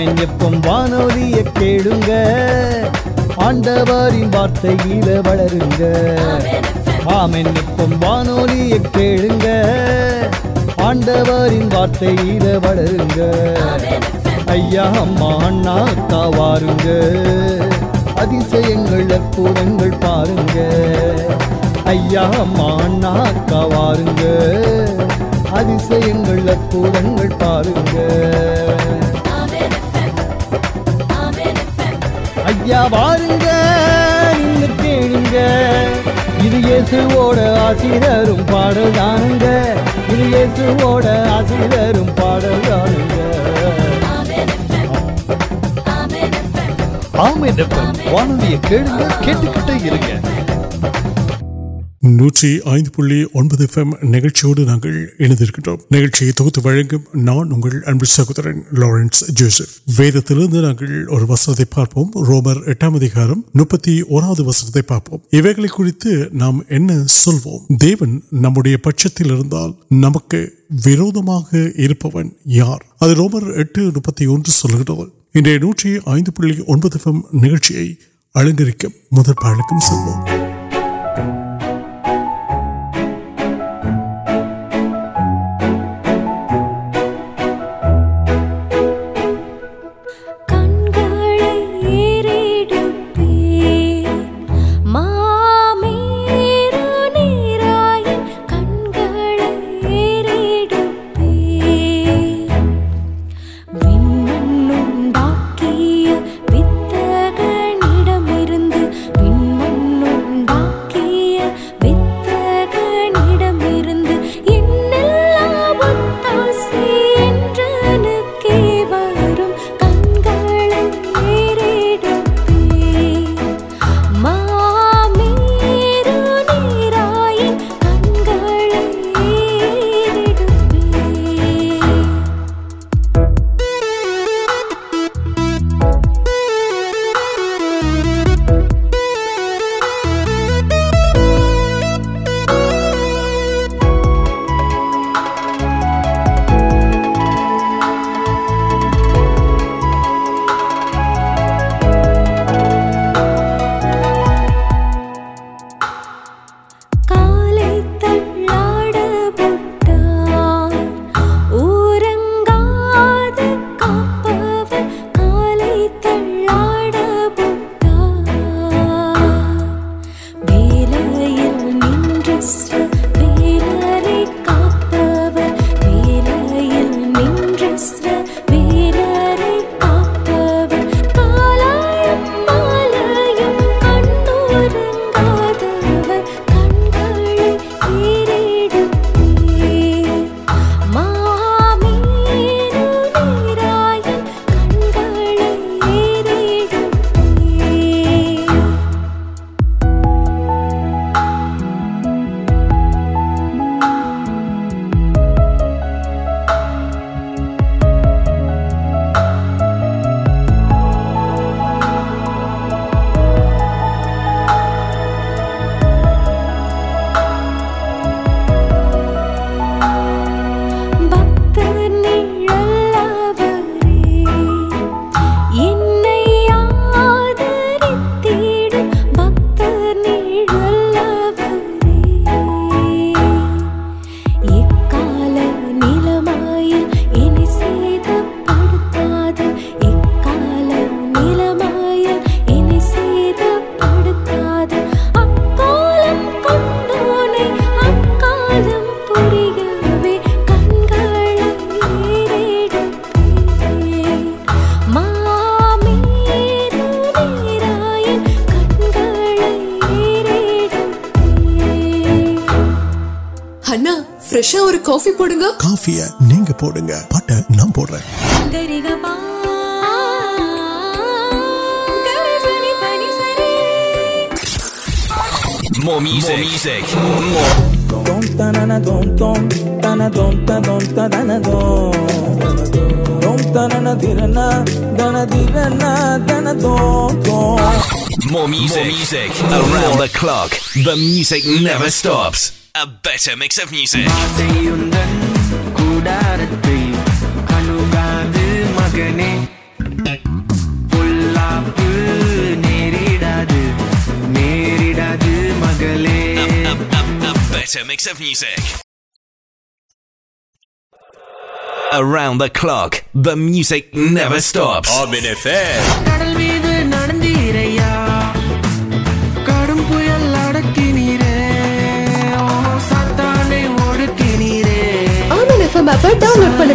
یا پانولی کار وارت وغیرہ آمین پانولی کار وارت وایہ کا وایشن کو پورن پایا مان کا وایشن کو پورنگ پا ஐயா வாருங்க நீங்கள் கேளுங்க இது இயேசுவோட ஆசிரியரும் பாடல் தானுங்க இது இயேசுவோட ஆசிரியரும் பாடல் தானுங்க ஆமென் எஃப்எம் ஆமென் எஃப்எம் வானொலியை கேளுங்க கேட்டுக்கிட்டே இருங்க நூற்றி ஐந்து புள்ளி ஒன்பது எஃப்எம் நிகழ்ச்சியோடு நாங்கள் இணைந்திருக்கின்றோம் நிகழ்ச்சியை தொகுத்து வழங்கும் நான் உங்கள் அன்பு சகோதரன் லாரன்ஸ் ஜோசப் வேதத்திலிருந்து நாங்கள் ஒரு வசனத்தை பார்ப்போம் ரோமர் காஃபிய நீங்க போடுங்க பாட்ட நான் போடுறேன் கரிகபா கரிசனி பனிசரி More music. More music. More. Dom tanana dom dom tana dom ta dom ta dana dom dom tanana dirana dana dirana dana dom dom More music. More music. Around the clock. The music never stops. A better mix of music. better mix of music. Around the clock, the music never stops. I'm in effect. Download the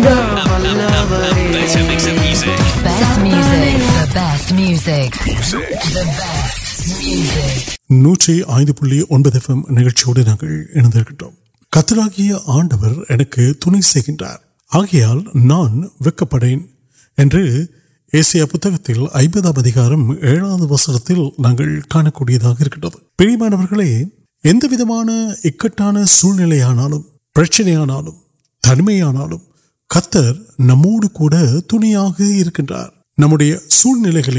best mix of music. Best music. Music. The best. ஆப்பை download பண்ணுங்க A better mix of music. Best music. The best music. The best music.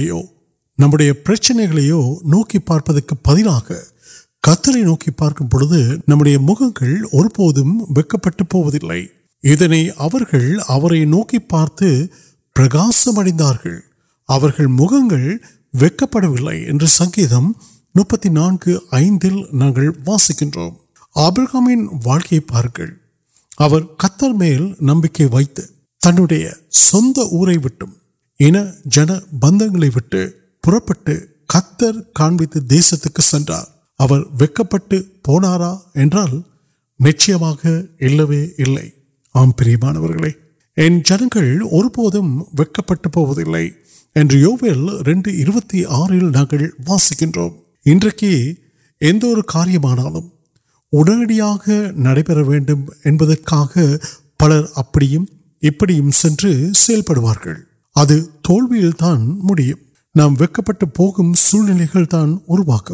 நூற்றி ஐந்து புள்ளி ஒன்பது FM நிகழ்ச்சியோடு நாங்கள் இணைந்திருக்கின்றோம் கத்தராகிய ஆண்டவர் எனக்கு துணை செய்கின்றார் ஆகையால் நான் வெக்கப்படேன் என்று ஏசியா புத்தகத்தில் ஐம்பதாம் அதிகாரம் ஏழாவது வசனத்தில் நாங்கள் காணக்கூடியதாக இருக்கின்றது பிரியமானவர்களே எந்த விதமான இக்கட்டான சூழ்நிலையானாலும் பிரச்சனையானாலும் தனிமையானாலும் கத்தர் நம்மோடு கூட துணையாக இருக்கின்றார் நம்முடைய சூழ்நிலைகளையோ நம்முடைய பிரச்சனைகளையோ நோக்கி பார்ப்பதற்கு பதிலாக கத்தரை நோக்கி பார்க்கும் பொழுது நம்முடைய முகங்கள் ஒருபோதும் வெக்கப்பட்டு போவதில்லை இதனை نام وقت پہ ساتوک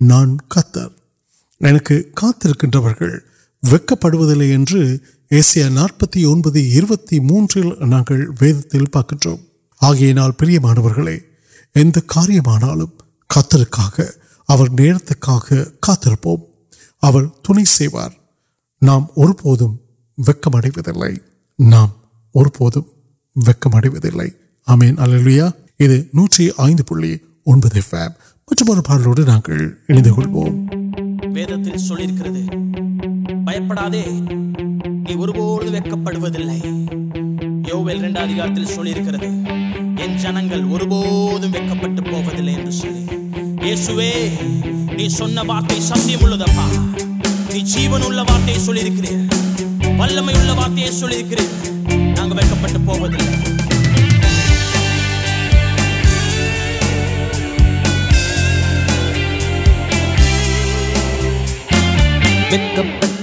نان کتر کا ملک ویزا پارک آگے نالم کاریہ کتنا کا نام اور نام اور இது நூற்றி ஐந்து புள்ளி ஒன்பது எஃப்எம் மற்றும் ஒரு பாடலோடு நாங்கள் இணைந்து கொள்வோம் வேதத்தில் சொல்லியிருக்கிறது பயப்படாதே நீ ஒருபோடு வெக்கப்படுவதில்லை யோவெல் இரண்டாம் அதிகாரத்தில் சொல்லியிருக்கிறது என் ஜனங்கள் ஒருபோதும் வெக்கப்பட்டு போவதில்லை என்று சொல்லி இயேசுவே நீ சொன்ன வார்த்தை சத்தியம் உள்ளதப்பா நீ ஜீவன் உள்ள வார்த்தையை சொல்லியிருக்கிறேன் வல்லமை உள்ள வார்த்தையை சொல்லியிருக்கிறேன் நாங்கள் வைக்கப்பட்டு போவதில்லை مو نمک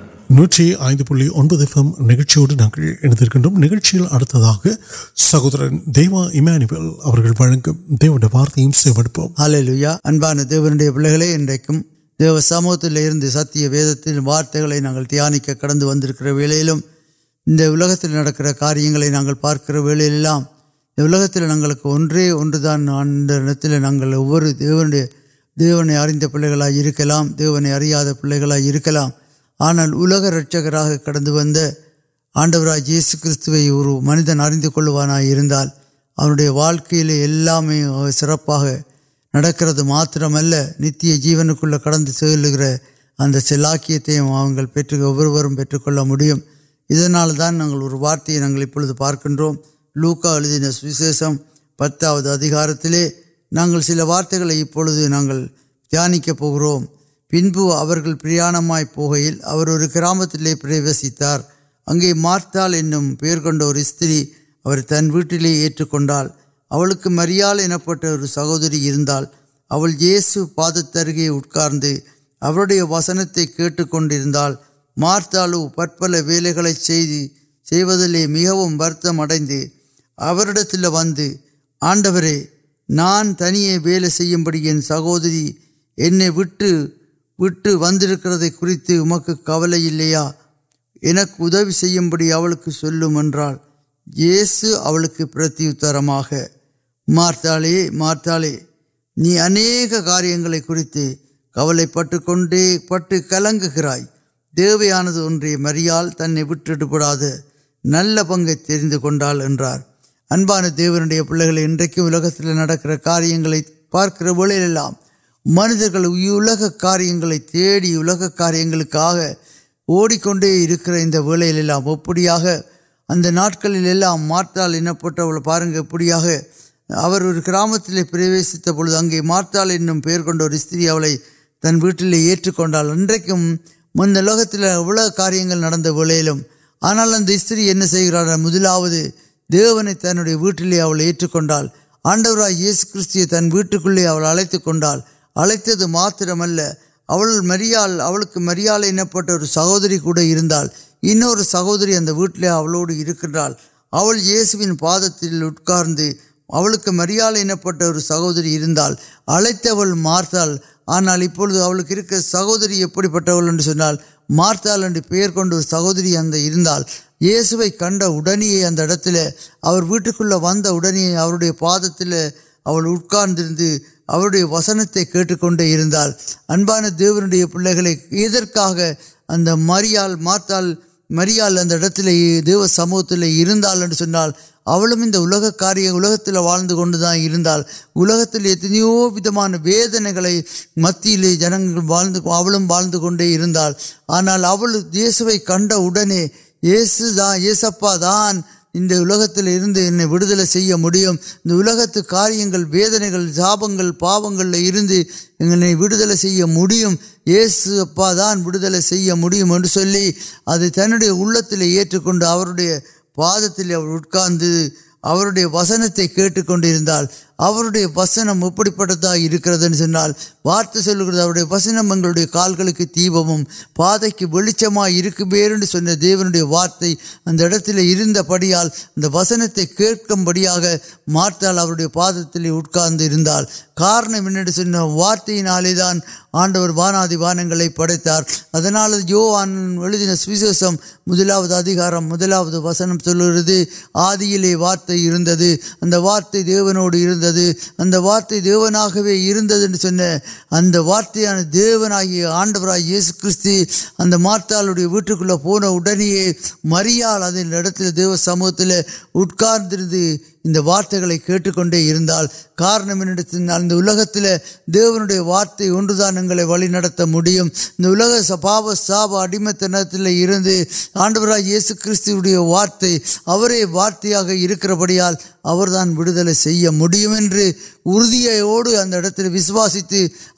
நூற்றி ஐந்து புள்ளி ஒன்பது எஃப்எம் நிகழ்ச்சியோடு நாங்கள் இணைந்திருக்கின்றோம் நிகழ்ச்சியில் அடுத்ததாக சகோதரன் தேவா இமானுவேல் அவர்கள் வழங்கும் தேவனுடைய வார்த்தையும் செவெடுப்போம் ஹalleluya அன்பான தேவனுடைய பிள்ளைகளே இன்றைக்கும் தேவ சமூகத்தில் இருந்து சத்திய வேதத்தின் آنال رچکر کٹ آڈو راج کئی اور منتکان آئے ساڑھے مترمل نتیہ جیونی کڑکر اگر سلاک دانے وارتھ پارک لوکاشم پتہ نا سارت کی پہم پواڑپی اور گرامت پریشت اگے مارت پیر کن استری تن ویٹل مریپر سہوری پاد کار وسن کٹکل مارت پل گئی سی مرتمے اوڑ آڈو نان تنیا ول بڑی یا سہوری ان اٹھ ونک کبلیاد یوکرترا مارت مارت نہیں اہک کاریہ کبل پیٹ پی کلگر دیو یا مریال تنہا نل پنند ابھی پہن کے اوکس کاریہ پارک وہاں منجر کار تیاروںکہ اوڑک انہیں اب ناٹک مارت انہ پارپے آر گرام تروستاب مارت پیر کو استری تن ویٹل انہیں وہ لار ولوی ہے مداوع دیونے تنوع ویٹل آڈور یہ سن ویٹکلے اڑتی کٹا اڑتر او مری مری پھر سہوری کور سہوری اگر ویٹل پا كار اُلک مری سہوری اڑت مارت آنا سہوری ابھی پھر چال مارت پیر كو سہوری اگر یسوئی كن اڑتی ویٹ كے لیے وڑن پا كار اُٹ وسن کنال پا مال مارت مریال دیو سموتھ کاریہ واضح کون دلوان ودنے کے می جنگل آنا جیسوئی کن اٹن یہ سپ انہت یہ دل ملک کاریہ ویدنے جاپنگ پاپ گلے اندل سیم یہ سا داندلی ادھر تنڈے یہ پاس ادھر وسن سے کٹ کنال وسن پا کر رہے ہیں سال وارت سلک وسن کالکل دیپم پہ ویچے سن دی وارت ادیا وسنت کڑا مارت پہ اکارے کارن سارت آڈر وانا دھی بان پڑتار یو وانس وشمد مدلوت وسن سلے آدی لیے وارت وارت دیو وارت دیو اد وارت دی آڈو کھی اب وارتہ ویٹکل پونی مریت دیو سموت اٹھے وارتگ کارنمین دیو وارت دانت میم ساپ ساپ اڑم تھی آڈر یس کارت وارتیا بڑی وٹے وسواسی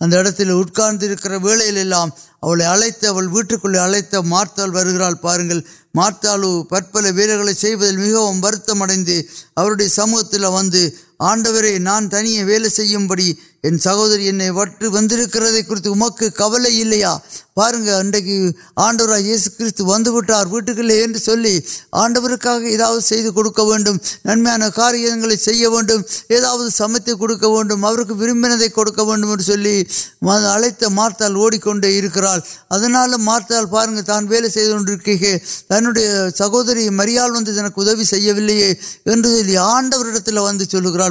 ادھر ادھر ول اڑتے ویٹکلے اڑت مارتیں مارت پی میڈیا سموت و آڈو نان تنیا وے بڑی ان سہوری انٹر ونک کبلیا پارنگ انڈوائے یہ سوٹ ویٹکلے آڈوکا نمک یہ سمت کن کو وقت ویمت مارت کنڈر ادنا مارت پارنگ تنل سنگے تین سہوری مری آڈر وی چل گیا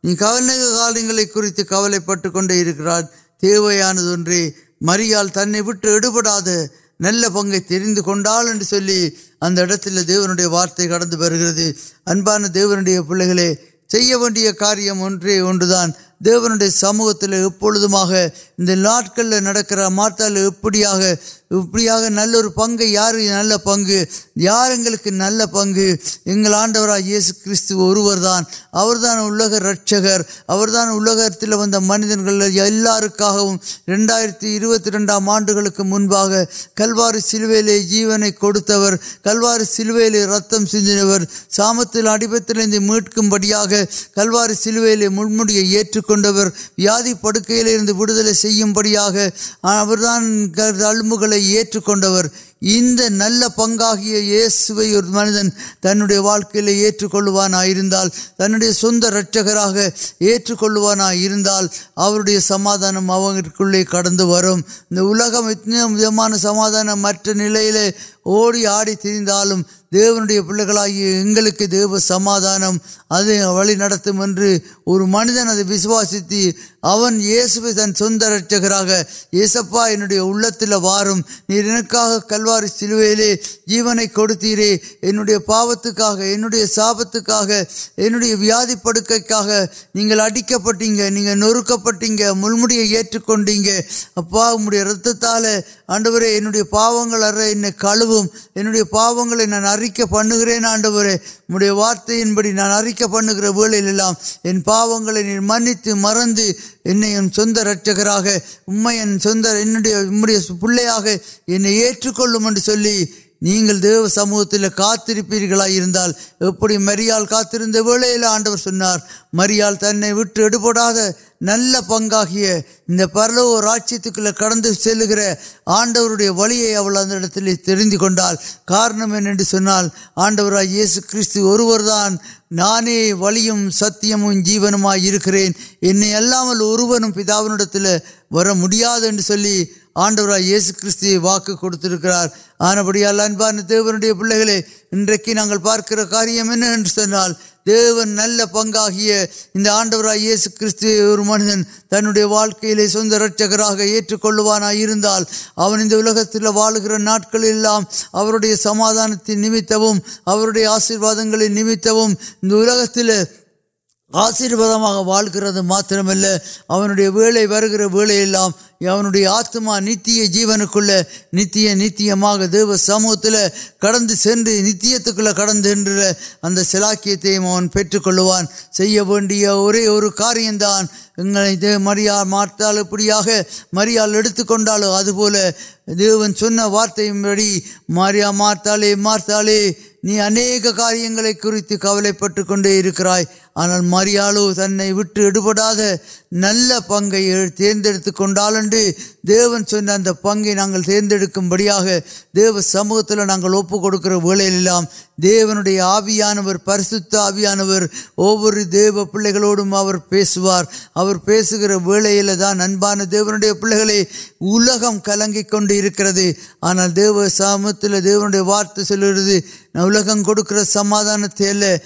நீ கவலை காரியங்களை குறித்து கவலைப்பட்டு கொண்டே இருக்கிறாள் தேவையானது ஒன்றே மரியாள் தன்னை விட்டு எடுபடாத நல்ல பங்கை دیوے سموتی ابو لاڑک مپڑا نل پنگ یار نل پن یا نل پن آڈر یہ سیستان ہور دونوں اوک رکشر عرد ونیوت رنڈ آنگ کلوار سلویل جیونے کتر کلوار سلو ر سر سامت اڑپتیں میٹھا کلوار سلویلے م وادھی پڑک بڑی ابھی کنٹور نل پنگو تنڈیا واقعی ایچ کلو تنظیم آردال سمادان سمادان مٹ نوڑی آڑ ترونی پلک دی منتوسی تنچکرایسپ وار سیونے کڑتی پاپت ساپت وی پڑکا پہ نکل ملے راست آن برے ان پاگ ان کھوڑے پا ارک پانڈے نمبر وارت یا بڑی نان اریک پنگل پا منی مرد ان سند ارچکرا پہلے نہیںو سموہت کا مریال کا ویڈو سنار مریال تین ویٹ نل پنگا ان پلو رشیت کو کڑ گئے ووی کارنم آڈو کور دان و ستیہم جیونکے انام پہ وی چلی آنورا یس کار آنپڑ دیوی پے انگل پارک کاریہمال دیس کور منہ تنڈی واقعے سند رچر ایچ کلوان ول گر ناڑک سمادانتی نمک آشیواد نمت آشیو وال گردی وے برڈیا آتم نتیہ جیونی نتیہ دیو سموت کڑ نیت کڑ سلاکن سے کاریہ مریا مارت پڑھا مریا کنٹو ادل دیون سارت مریا مارت مارتال اہک کاریہ کبل پی کنکرائے آنال ماریال تنہیں اوپر نل پنکی دیو پن بڑی دیو سموتھ کرلام دیوے آبیان پریشد آبیانو دیو پوڑوار ولدا دیوی پہلک کل گنکے آنا دیو سم دی وارت سے کمایا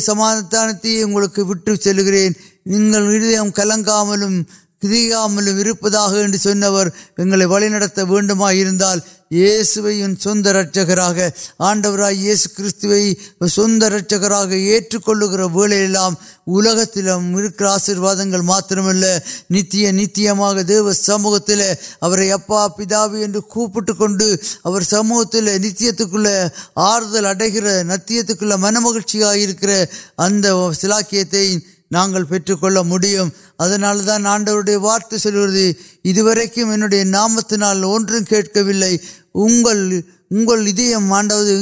سماد உங்களுக்கு விட்டு செல்கிறேன் நீங்கள் இதயம் கலங்காமலும் திரியாமலும் இருப்பதாக یہ سوند اچھر آڈور یہ سندر اچھکرا کلک تمکر آشیرواد نم سموتی ہے کوپٹ کن سموتی نتیہ آردل اٹھے من مہرچی آئی کرتے نا کمال دان آڈر وارت سے انام ترال کلے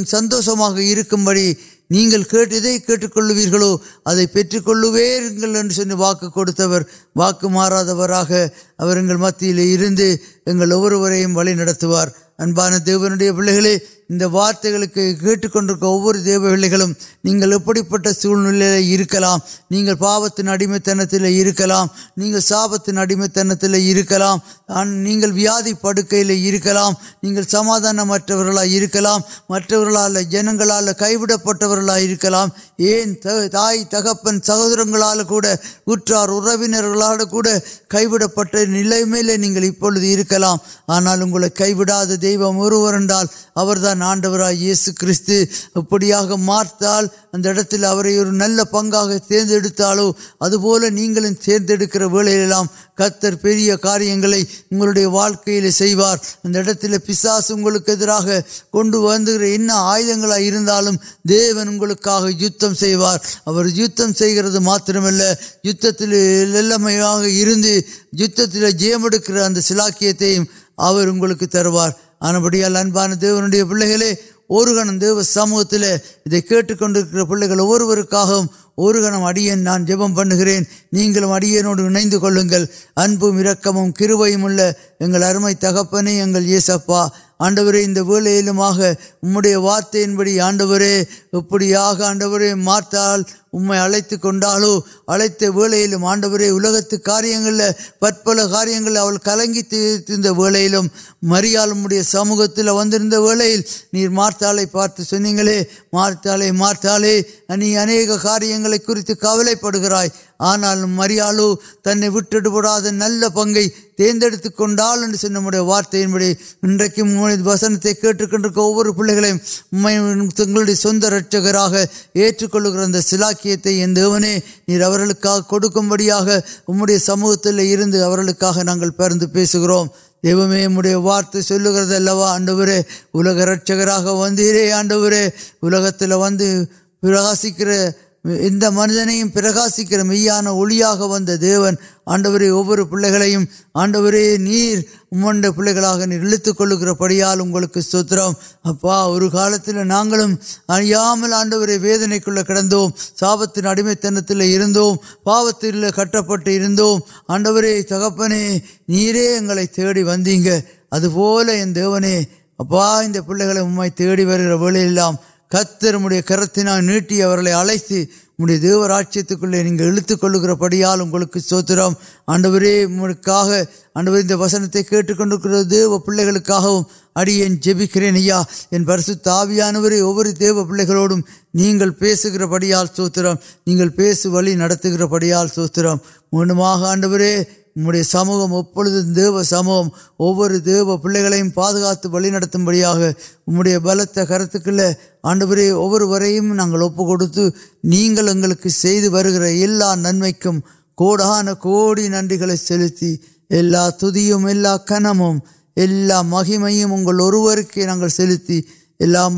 سندوشن بڑی نہیں کلو پھر کلو کچھ واقع مارات متوتوار انہیں پہلے گے انارتگ وہ دہولہ نہیں پڑھی پہلے نہیں پاپتی اڑم تین ترکا نہیں ساپتی اڑمت عکام وی پڑکے ارکام نہیں سمادان منگل کئی تائ تک سہورال ارب کئی نل ملے نہیں پوسے آنا کئی دور د آنڈروک آپ یتار جیسے سلاکی تروار ஆனபடியால் அன்பான தேவனுடைய பிள்ளைகளே ஒரு கணம் தேவ சமூகத்தில் இதை கேட்டுக்கொண்டிருக்கிற பிள்ளைகள் ஒவ்வொருவருக்காகவும் ஒரு கணம் அடியேன் நான் ஜெபம் பண்ணுகிறேன் நீங்களும் அடியேனோடு இணைந்து கொள்ளுங்கள் அன்பும் இரக்கமும் கிருபையும் உள்ள எங்கள் அருமை தகப்பனே எங்கள் இயேசப்பா ملتے کٹو اڑتل آنڈرے الکت کاریہ پہلے کل گلو مریال سموتی ون مارت پارتگے مارت مارتال اہم کارتی کبل پڑ گو تنہا نل پنتی کنٹل وارت اندرکن وہ پہنچے سمند رچرا لاکا بڑا سموتی پہ وہ وارت سے الگ رچرا ون آڈر منجن پرکاسکر میان ون دی آڈور وہ پہلے آڈو پہ ان کو ستر اور نمیام آڈو ویدنے کو کٹند ساپتی اڑ میں پاپتی کٹ پہ آڈر تکپن وے اب ایک پہ ویل کتر کرتی نٹی التی انورت نہیں کلکر پڑی سوتر آنڈرے آنور وسن سے کٹ کنک دیو پلک اڑے جبکرے پریش تاویانے وہ پوڑ گر پڑھا سوتر نہیںس ووتر من آنڈرے نمہم ابو دیو سمور دیو پیمت بہن بڑی نمبر بلت کرت کے لیے آن بر وہ نمکان کو ننگی تم کنم مہیم اگر اور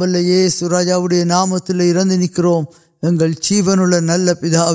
یہ سو راجاوی نام تو نکرو اللہ نل پیتو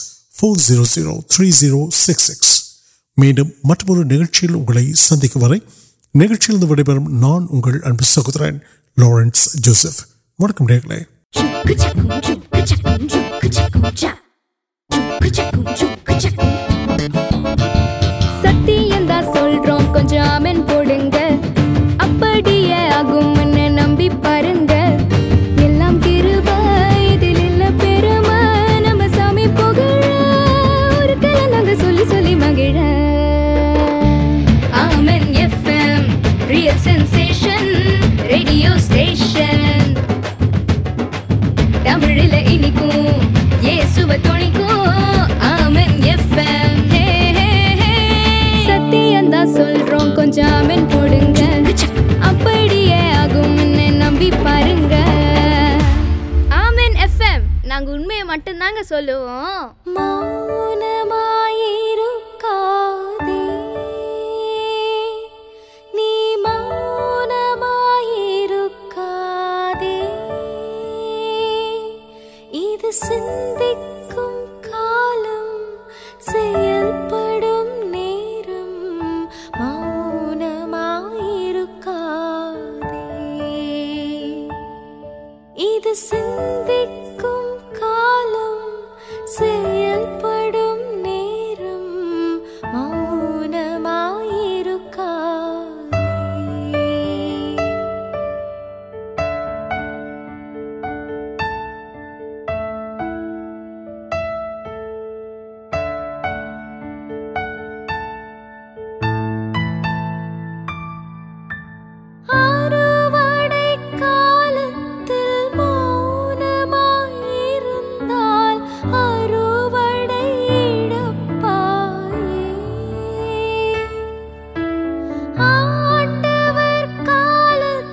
four zero zero three zero six six madam مٹ سند نوبر نان انب سہور لارنس جوسف وڑکم نیکلے ஜாமீன் போடுங்க அப்படியே ஆகும்னு நம்பி பாருங்க ஆமீன் எஃப்எம் நாங்க உண்மையை மட்டும்தாங்க சொல்லுவோம் சிந்திக்க